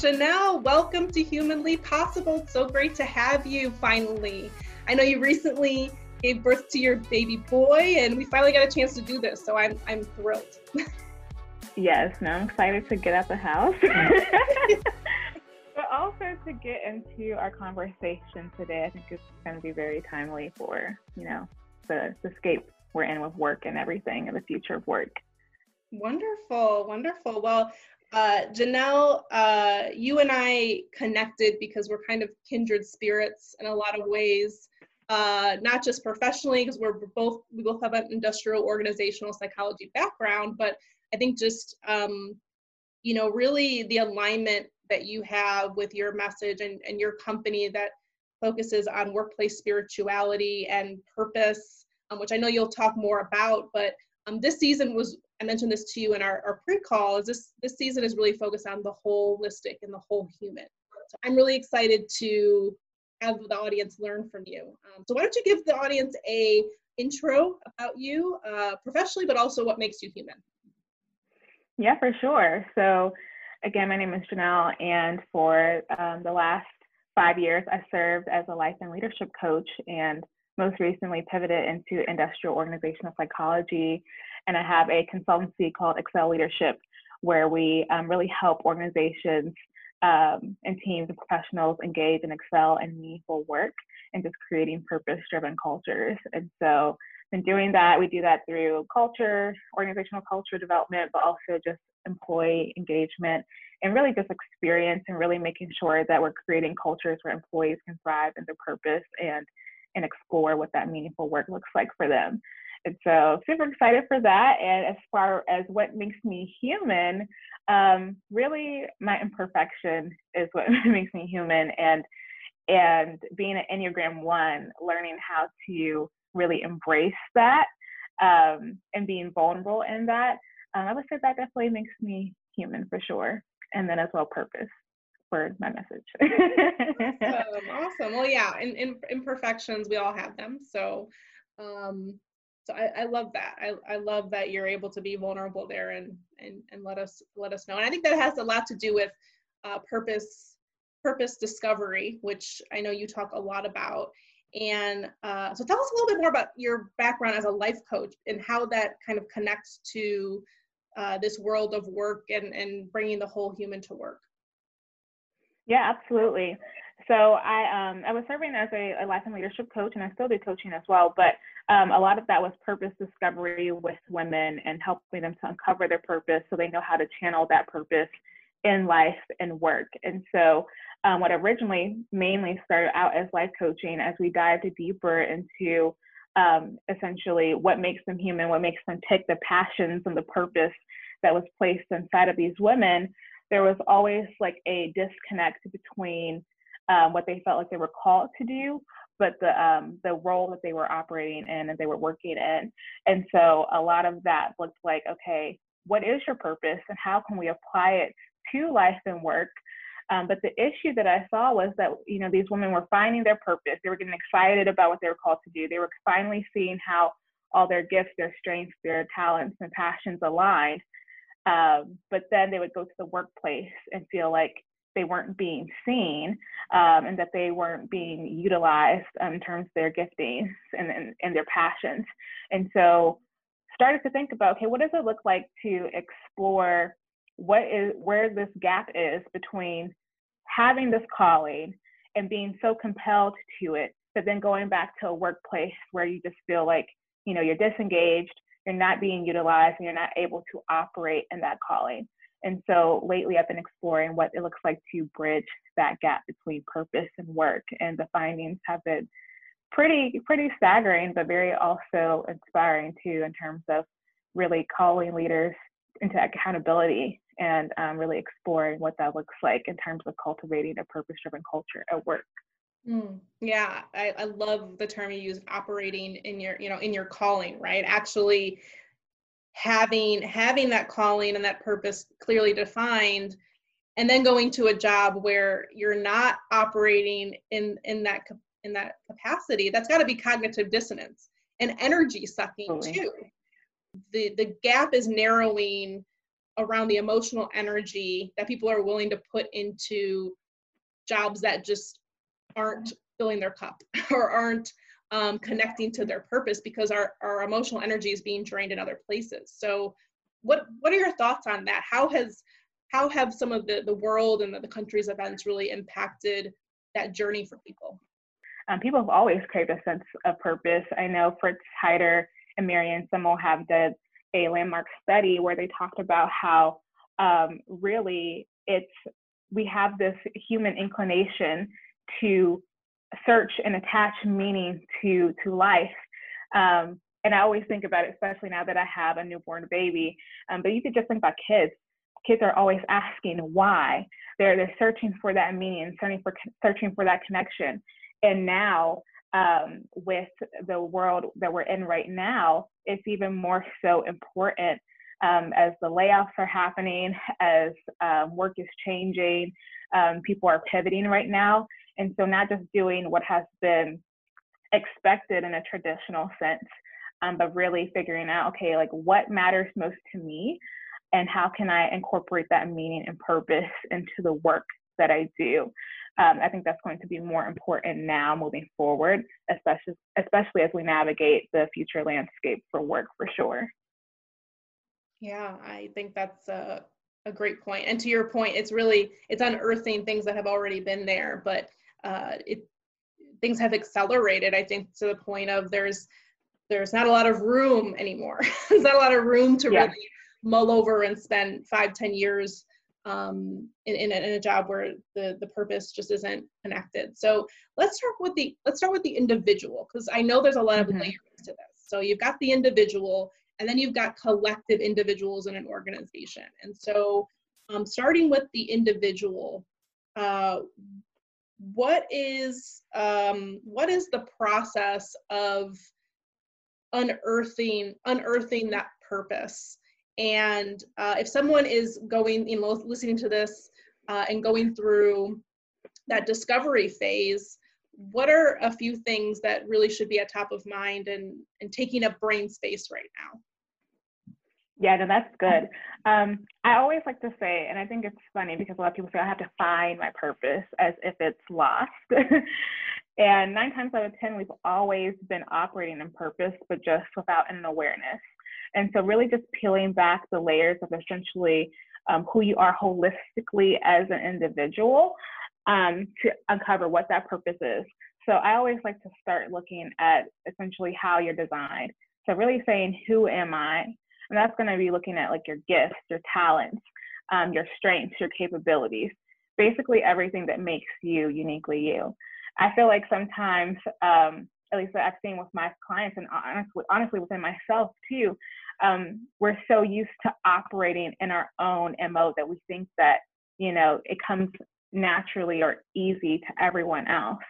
Janelle, welcome to Humanly Possible. It's so great to have you finally. I know you recently gave birth to your baby boy, and we finally got a chance to do this, so I'm, I'm thrilled. yes, now I'm excited to get out the house. but also to get into our conversation today. I think it's going to be very timely for, you know, the, the scape we're in with work and everything and the future of work. Wonderful, wonderful. Well, uh, Janelle, uh, you and I connected because we're kind of kindred spirits in a lot of ways. Uh, not just professionally, because we're both we both have an industrial organizational psychology background, but I think just um, you know really the alignment that you have with your message and, and your company that focuses on workplace spirituality and purpose, um, which I know you'll talk more about. But um, this season was I mentioned this to you in our, our pre-call, is this this season is really focused on the holistic and the whole human. So I'm really excited to have the audience learn from you. Um, so why don't you give the audience a intro about you uh, professionally, but also what makes you human? Yeah, for sure. So again, my name is Janelle, and for um, the last five years, I served as a life and leadership coach and most recently pivoted into industrial organizational psychology. And I have a consultancy called Excel Leadership, where we um, really help organizations um, and teams and professionals engage and excel in meaningful work and just creating purpose driven cultures. And so, in doing that, we do that through culture, organizational culture development, but also just employee engagement and really just experience and really making sure that we're creating cultures where employees can thrive in their purpose and and explore what that meaningful work looks like for them. And so, super excited for that. And as far as what makes me human, um, really my imperfection is what makes me human. And and being an Enneagram One, learning how to really embrace that um, and being vulnerable in that, um, I would say that definitely makes me human for sure. And then as well, purpose for my message. awesome, awesome. Well, yeah, in, in imperfections, we all have them. So, um, so I, I love that. I, I love that you're able to be vulnerable there and, and, and let us, let us know. And I think that has a lot to do with uh, purpose, purpose discovery, which I know you talk a lot about. And uh, so tell us a little bit more about your background as a life coach and how that kind of connects to uh, this world of work and, and bringing the whole human to work. Yeah, absolutely. So I um, I was serving as a, a, life and leadership coach, and I still do coaching as well. But um, a lot of that was purpose discovery with women and helping them to uncover their purpose, so they know how to channel that purpose in life and work. And so um, what originally mainly started out as life coaching, as we dived deeper into um, essentially what makes them human, what makes them tick, the passions and the purpose that was placed inside of these women there was always like a disconnect between um, what they felt like they were called to do, but the um, the role that they were operating in and they were working in. And so a lot of that looked like, okay, what is your purpose and how can we apply it to life and work? Um, but the issue that I saw was that you know these women were finding their purpose. They were getting excited about what they were called to do. They were finally seeing how all their gifts, their strengths, their talents, and passions aligned. Um, but then they would go to the workplace and feel like they weren't being seen um, and that they weren't being utilized um, in terms of their giftings and, and, and their passions. And so started to think about, okay, what does it look like to explore what is where this gap is between having this calling and being so compelled to it, but then going back to a workplace where you just feel like, you know, you're disengaged, you're not being utilized and you're not able to operate in that calling. And so lately I've been exploring what it looks like to bridge that gap between purpose and work. And the findings have been pretty, pretty staggering, but very also inspiring too in terms of really calling leaders into accountability and um, really exploring what that looks like in terms of cultivating a purpose driven culture at work. Mm, yeah, I, I love the term you use, operating in your, you know, in your calling, right? Actually having having that calling and that purpose clearly defined and then going to a job where you're not operating in in that in that capacity that's got to be cognitive dissonance and energy sucking totally. too the the gap is narrowing around the emotional energy that people are willing to put into jobs that just aren't filling their cup or aren't um, connecting to their purpose because our, our emotional energy is being drained in other places. So what what are your thoughts on that? How has how have some of the, the world and the, the country's events really impacted that journey for people? Um, people have always craved a sense of purpose. I know Fritz Heider and Marianne Simmel have did a landmark study where they talked about how um, really it's we have this human inclination to search and attach meaning to to life. Um, and I always think about it, especially now that I have a newborn baby. Um, but you could just think about kids. Kids are always asking why. They're they're searching for that meaning, searching for searching for that connection. And now, um, with the world that we're in right now, it's even more so important um, as the layoffs are happening, as um, work is changing, um, people are pivoting right now. And so, not just doing what has been expected in a traditional sense, um, but really figuring out, okay, like what matters most to me and how can I incorporate that meaning and purpose into the work that I do. Um, I think that's going to be more important now moving forward, especially especially as we navigate the future landscape for work for sure. Yeah, I think that's a, a great point. And to your point, it's really it's unearthing things that have already been there, but uh, it things have accelerated. I think to the point of there's there's not a lot of room anymore. there's not a lot of room to yeah. really mull over and spend five, ten years um, in, in, a, in a job where the, the purpose just isn't connected. So let's start with the let's start with the individual because I know there's a lot mm-hmm. of layers to this. So you've got the individual, and then you've got collective individuals in an organization. And so, um, starting with the individual, uh, what is um, what is the process of unearthing unearthing that purpose? And uh, if someone is going you know listening to this uh, and going through that discovery phase what are a few things that really should be at top of mind and and taking up brain space right now yeah, no, that's good. Um, I always like to say, and I think it's funny because a lot of people say I have to find my purpose as if it's lost. And nine times out of 10, we've always been operating in purpose, but just without an awareness. And so, really, just peeling back the layers of essentially um, who you are holistically as an individual um, to uncover what that purpose is. So, I always like to start looking at essentially how you're designed. So, really saying, Who am I? And that's going to be looking at like your gifts, your talents, um, your strengths, your capabilities, basically everything that makes you uniquely you. I feel like sometimes, um, at least I've seen with my clients and honestly, honestly within myself too, um, we're so used to operating in our own MO that we think that, you know, it comes naturally or easy to everyone else.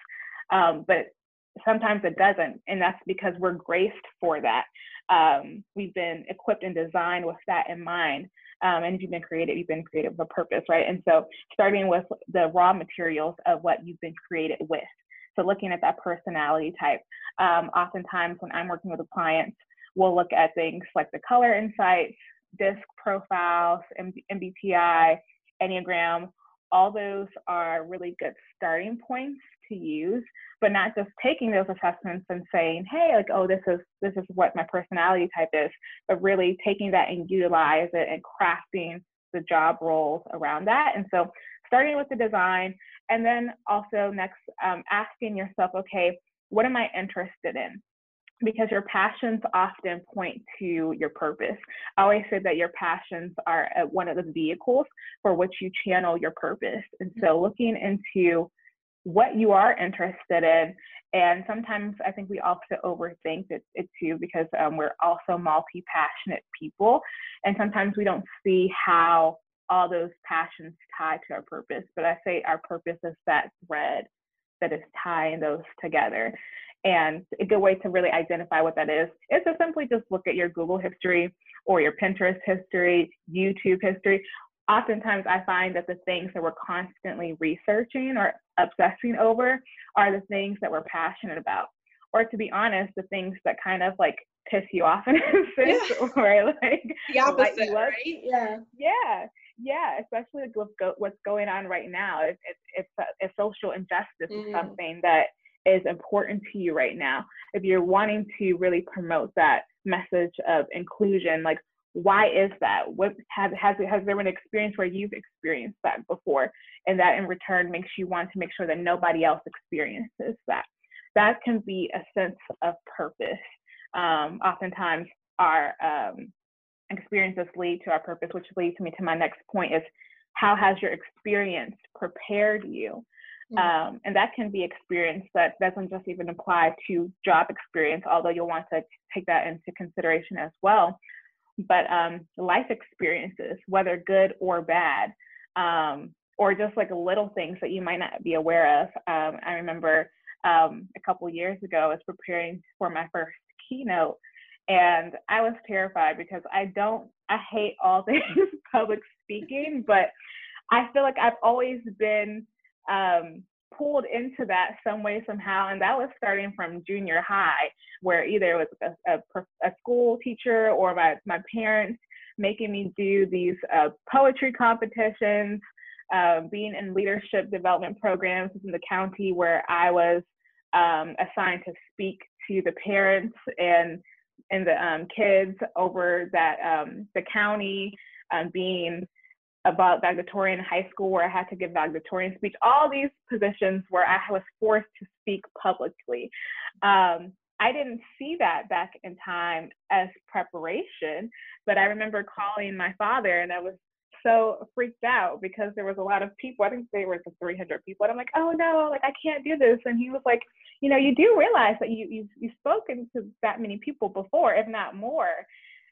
Um, but sometimes it doesn't. And that's because we're graced for that. Um, we've been equipped and designed with that in mind. Um, and if you've been created you've been created with a purpose, right? And so starting with the raw materials of what you've been created with. So looking at that personality type. Um, oftentimes when I'm working with a client, we'll look at things like the color insights, DISC profiles, MBTI, Enneagram. All those are really good starting points to use, but not just taking those assessments and saying, hey, like, oh, this is this is what my personality type is, but really taking that and utilize it and crafting the job roles around that. And so starting with the design and then also next um, asking yourself, okay, what am I interested in? Because your passions often point to your purpose. I always say that your passions are uh, one of the vehicles for which you channel your purpose. And so looking into what you are interested in. And sometimes I think we also overthink it, it too because um, we're also multi passionate people. And sometimes we don't see how all those passions tie to our purpose. But I say our purpose is that thread that is tying those together. And a good way to really identify what that is is to simply just look at your Google history or your Pinterest history, YouTube history oftentimes I find that the things that we're constantly researching or obsessing over are the things that we're passionate about. Or to be honest, the things that kind of like piss you off in a sense yeah. or like the opposite, right? Yeah. Yeah. Yeah, especially with go- what's going on right now. If, if, if, if social injustice mm. is something that is important to you right now, if you're wanting to really promote that message of inclusion, like why is that? What has has has there been an experience where you've experienced that before, and that in return makes you want to make sure that nobody else experiences that? That can be a sense of purpose. Um, oftentimes, our um, experiences lead to our purpose, which leads me to my next point: is how has your experience prepared you? Mm-hmm. Um, and that can be experience that doesn't just even apply to job experience, although you'll want to take that into consideration as well but um, life experiences, whether good or bad, um, or just like little things that you might not be aware of. Um, I remember um, a couple years ago, I was preparing for my first keynote, and I was terrified because I don't, I hate all things public speaking, but I feel like I've always been um, pulled into that some way somehow and that was starting from junior high where either it was a, a, a school teacher or my, my parents making me do these uh, poetry competitions uh, being in leadership development programs in the county where i was um, assigned to speak to the parents and and the um, kids over that um, the county um, being about valedictorian high school where I had to give valedictorian speech, all these positions where I was forced to speak publicly. Um, I didn't see that back in time as preparation, but I remember calling my father and I was so freaked out because there was a lot of people. I think there was 300 people, and I'm like, oh no, like I can't do this. And he was like, you know, you do realize that you you you've spoken to that many people before, if not more.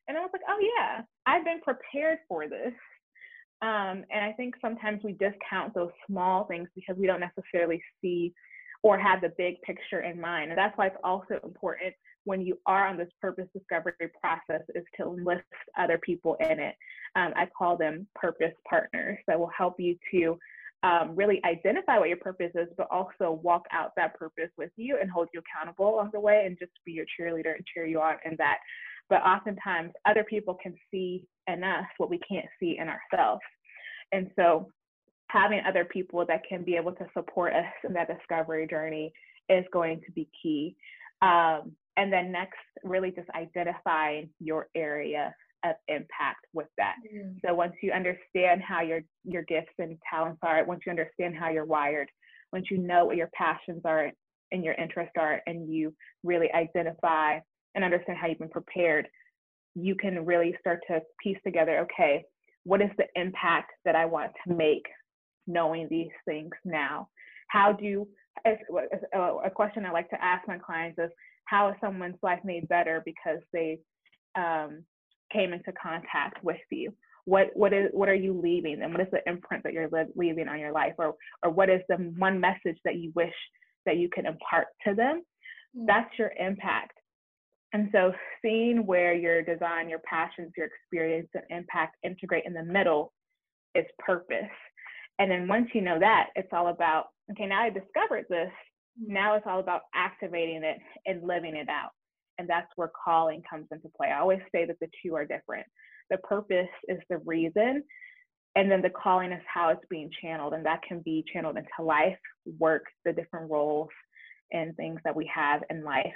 And I was like, oh yeah, I've been prepared for this. Um, and I think sometimes we discount those small things because we don't necessarily see or have the big picture in mind. And that's why it's also important when you are on this purpose discovery process is to enlist other people in it. Um, I call them purpose partners that will help you to um, really identify what your purpose is, but also walk out that purpose with you and hold you accountable along the way and just be your cheerleader and cheer you on in that but oftentimes other people can see in us what we can't see in ourselves. And so having other people that can be able to support us in that discovery journey is going to be key. Um, and then next, really just identifying your area of impact with that. Mm. So once you understand how your your gifts and talents are, once you understand how you're wired, once you know what your passions are and your interests are, and you really identify and understand how you've been prepared, you can really start to piece together okay, what is the impact that I want to make knowing these things now? How do, you, a question I like to ask my clients is, how is someone's life made better because they um, came into contact with you? What what is what are you leaving and what is the imprint that you're leaving on your life or or what is the one message that you wish that you can impart to them? Mm. That's your impact. And so seeing where your design, your passions, your experience and impact integrate in the middle is purpose. And then once you know that, it's all about, okay, now I discovered this. Mm-hmm. Now it's all about activating it and living it out. And that's where calling comes into play. I always say that the two are different. The purpose is the reason, and then the calling is how it's being channeled. And that can be channeled into life, work, the different roles and things that we have in life.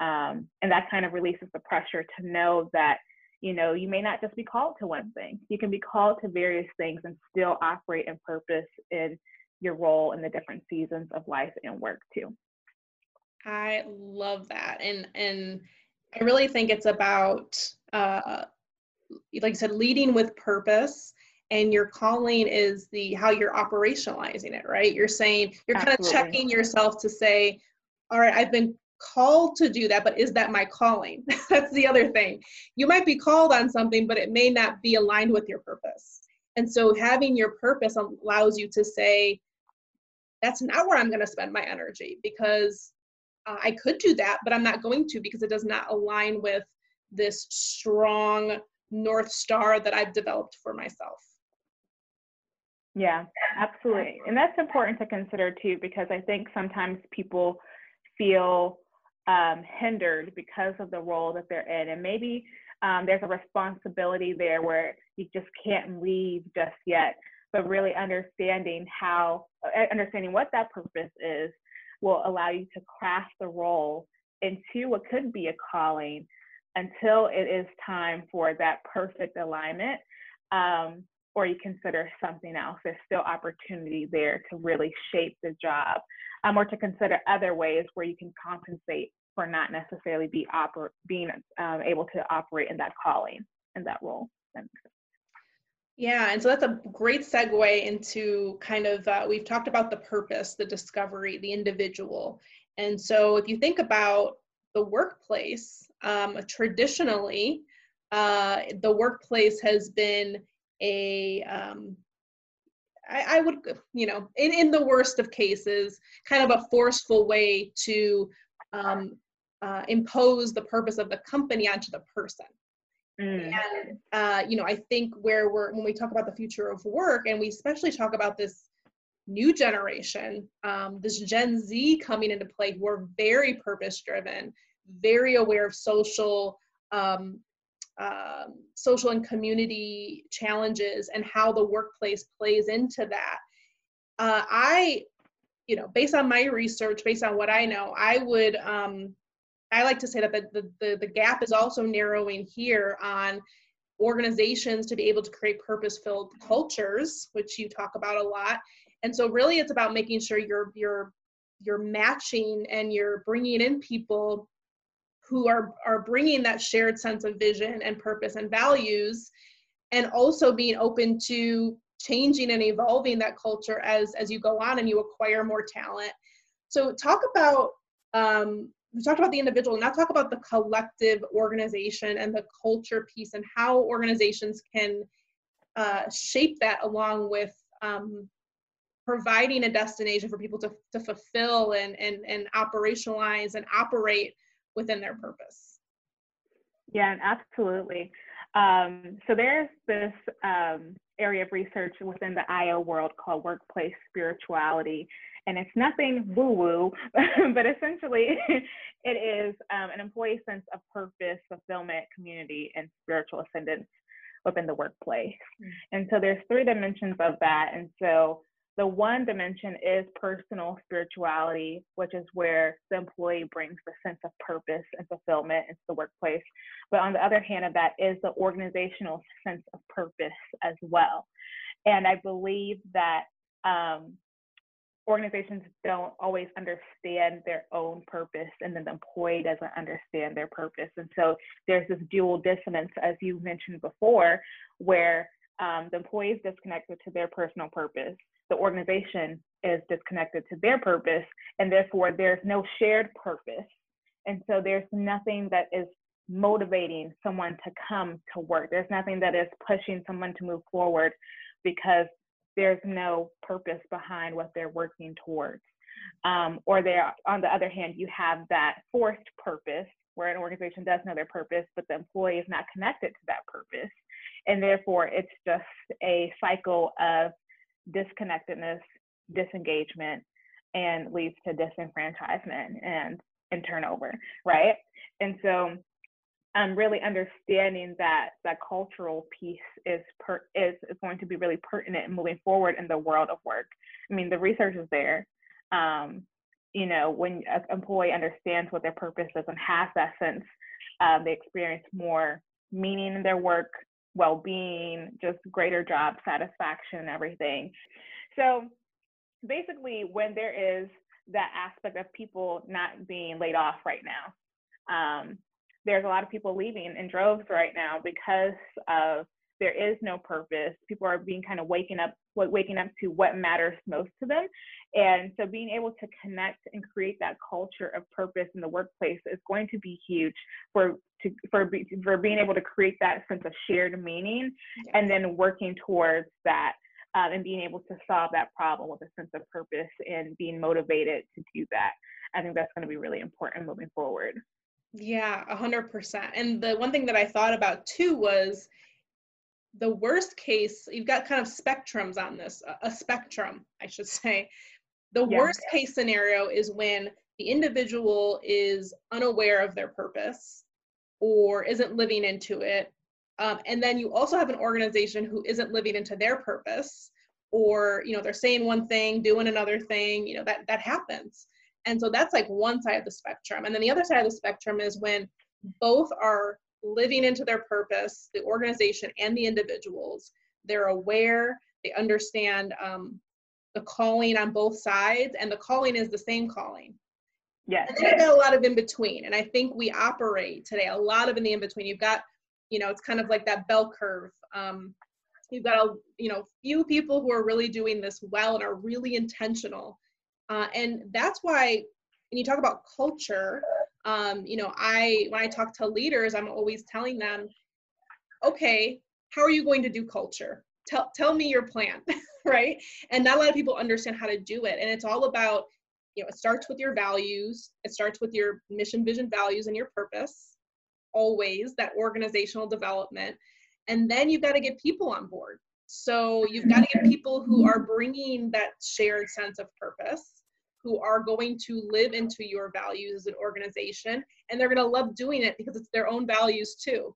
Um, and that kind of releases the pressure to know that, you know, you may not just be called to one thing. You can be called to various things and still operate in purpose in your role in the different seasons of life and work too. I love that. And and I really think it's about uh like I said, leading with purpose and your calling is the how you're operationalizing it, right? You're saying you're Absolutely. kind of checking yourself to say, all right, I've been called to do that, but is that my calling? That's the other thing. You might be called on something, but it may not be aligned with your purpose. And so having your purpose allows you to say, that's not where I'm going to spend my energy because uh, I could do that, but I'm not going to because it does not align with this strong North Star that I've developed for myself. Yeah, absolutely. And that's important to consider too, because I think sometimes people feel um, hindered because of the role that they're in. And maybe um, there's a responsibility there where you just can't leave just yet, but really understanding how, uh, understanding what that purpose is will allow you to craft the role into what could be a calling until it is time for that perfect alignment. Um, or you consider something else. There's still opportunity there to really shape the job, um, or to consider other ways where you can compensate for not necessarily be oper- being um, able to operate in that calling in that role. Yeah, and so that's a great segue into kind of uh, we've talked about the purpose, the discovery, the individual, and so if you think about the workplace, um, traditionally, uh, the workplace has been a um, I, I would you know in, in the worst of cases kind of a forceful way to um, uh, impose the purpose of the company onto the person mm. and uh, you know i think where we're when we talk about the future of work and we especially talk about this new generation um, this gen z coming into play who are very purpose driven very aware of social um, um, social and community challenges and how the workplace plays into that. Uh, I, you know, based on my research, based on what I know, I would, um, I like to say that the, the, the gap is also narrowing here on organizations to be able to create purpose-filled cultures, which you talk about a lot. And so really it's about making sure you're, you're, you're matching and you're bringing in people who are are bringing that shared sense of vision and purpose and values and also being open to changing and evolving that culture as as you go on and you acquire more talent. So talk about um, we talked about the individual now talk about the collective organization and the culture piece and how organizations can uh, shape that along with um, providing a destination for people to, to fulfill and, and, and operationalize and operate within their purpose. Yeah, absolutely. Um, so there's this um, area of research within the IO world called workplace spirituality. And it's nothing woo woo, but essentially it is um, an employee sense of purpose, fulfillment, community, and spiritual ascendance within the workplace. Mm-hmm. And so there's three dimensions of that. And so the one dimension is personal spirituality, which is where the employee brings the sense of purpose and fulfillment into the workplace. But on the other hand of that is the organizational sense of purpose as well. And I believe that um, organizations don't always understand their own purpose and then the employee doesn't understand their purpose and so there's this dual dissonance as you mentioned before where um, the employee is disconnected to their personal purpose the organization is disconnected to their purpose, and therefore there's no shared purpose. And so there's nothing that is motivating someone to come to work. There's nothing that is pushing someone to move forward because there's no purpose behind what they're working towards. Um, or there, on the other hand, you have that forced purpose where an organization does know their purpose, but the employee is not connected to that purpose. And therefore, it's just a cycle of disconnectedness, disengagement, and leads to disenfranchisement and, and turnover, right? And so um, really understanding that that cultural piece is per, is, is going to be really pertinent in moving forward in the world of work. I mean, the research is there. Um, you know, when an employee understands what their purpose is and has that sense, um, they experience more meaning in their work, well-being, just greater job satisfaction everything. So basically when there is that aspect of people not being laid off right now, um, there's a lot of people leaving in droves right now because of there is no purpose. People are being kind of waking up, waking up to what matters most to them. And so being able to connect and create that culture of purpose in the workplace is going to be huge for to, for for being able to create that sense of shared meaning and then working towards that um, and being able to solve that problem with a sense of purpose and being motivated to do that. I think that's going to be really important moving forward. Yeah, a hundred percent. And the one thing that I thought about too was the worst case, you've got kind of spectrums on this, a, spectrum, I should say. The yeah. worst case scenario is when the individual is unaware of their purpose or isn't living into it. Um, and then you also have an organization who isn't living into their purpose or you know they're saying one thing doing another thing you know that that happens and so that's like one side of the spectrum and then the other side of the spectrum is when both are living into their purpose the organization and the individuals they're aware they understand um, the calling on both sides and the calling is the same calling Yes. And then got a lot of in between. And I think we operate today a lot of in the in between. You've got, you know, it's kind of like that bell curve. Um, you've got a, you know, few people who are really doing this well and are really intentional. Uh, and that's why when you talk about culture, um, you know, I when I talk to leaders, I'm always telling them, okay, how are you going to do culture? Tell tell me your plan, right? And not a lot of people understand how to do it. And it's all about you know it starts with your values it starts with your mission vision values and your purpose always that organizational development and then you've got to get people on board so you've got to get people who are bringing that shared sense of purpose who are going to live into your values as an organization and they're going to love doing it because it's their own values too.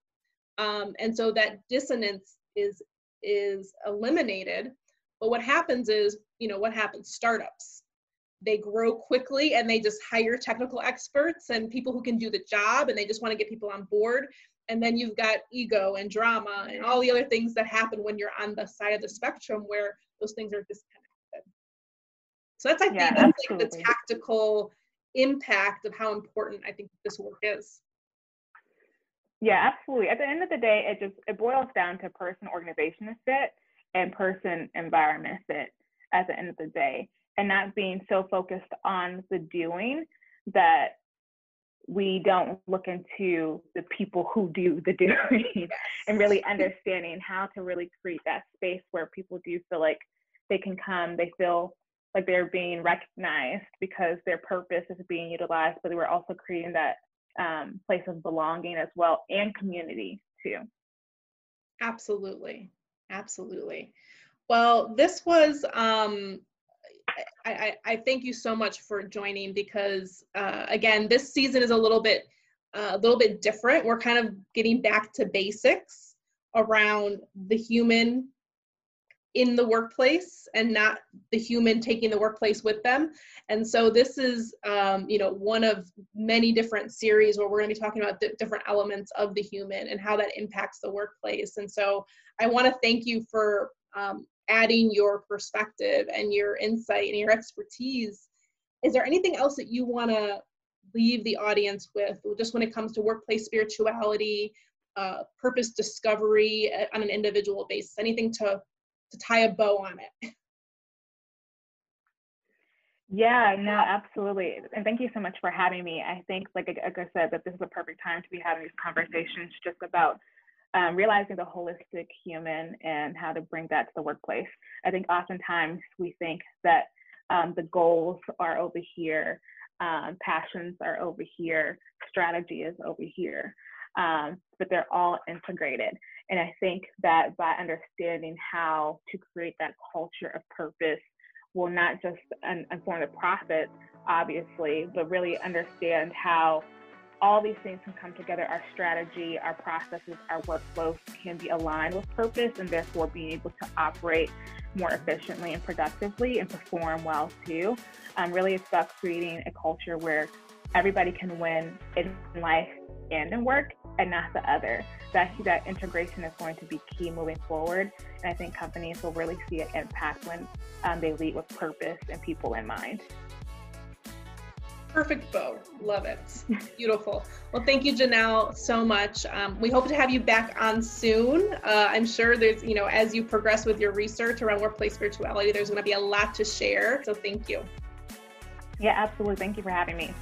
Um, and so that dissonance is is eliminated but what happens is you know what happens? Startups. They grow quickly and they just hire technical experts and people who can do the job and they just want to get people on board. And then you've got ego and drama and all the other things that happen when you're on the side of the spectrum where those things are disconnected so that's i think yeah, that's like the tactical impact of how important i think this work is. Yeah absolutely. At the end of the day it just it boils down to person organization fit and person environment fit at the end of the day and not being so focused on the doing that we don't look into the people who do the doing and really understanding how to really create that space where people do feel like they can come, they feel like they're being recognized because their purpose is being utilized, but we're also creating that um, place of belonging as well and community too. Absolutely. Absolutely. Well, this was um, I, I, thank you so much for joining because uh, again, this season is a little bit uh, a little bit different. We're kind of getting back to basics around the human in the workplace and not the human taking the workplace with them. And so this is, um, you know, one of many different series where we're going to be talking about the different elements of the human and how that impacts the workplace. And so I want to thank you for um, adding your perspective and your insight and your expertise. Is there anything else that you want to leave the audience with, just when it comes to workplace spirituality, uh, purpose discovery uh, on an individual basis? Anything to to tie a bow on it? Yeah, no, absolutely. And thank you so much for having me. I think, like, I said, that this is a perfect time to be having these conversations just about um, realizing the holistic human and how to bring that to the workplace. I think oftentimes we think that um, the goals are over here, um, passions are over here, strategy is over here, um, but they're all integrated. And I think that by understanding how to create that culture of purpose will not just inform the profit, obviously, but really understand how all these things can come together. Our strategy, our processes, our workflows can be aligned with purpose and therefore being able to operate more efficiently and productively and perform well too. Um, really, it's about creating a culture where everybody can win in life and in work and not the other. That, that integration is going to be key moving forward. And I think companies will really see an impact when um, they lead with purpose and people in mind. Perfect bow. Love it. Beautiful. Well, thank you, Janelle, so much. Um, we hope to have you back on soon. Uh, I'm sure there's, you know, as you progress with your research around workplace spirituality, there's going to be a lot to share. So thank you. Yeah, absolutely. Thank you for having me.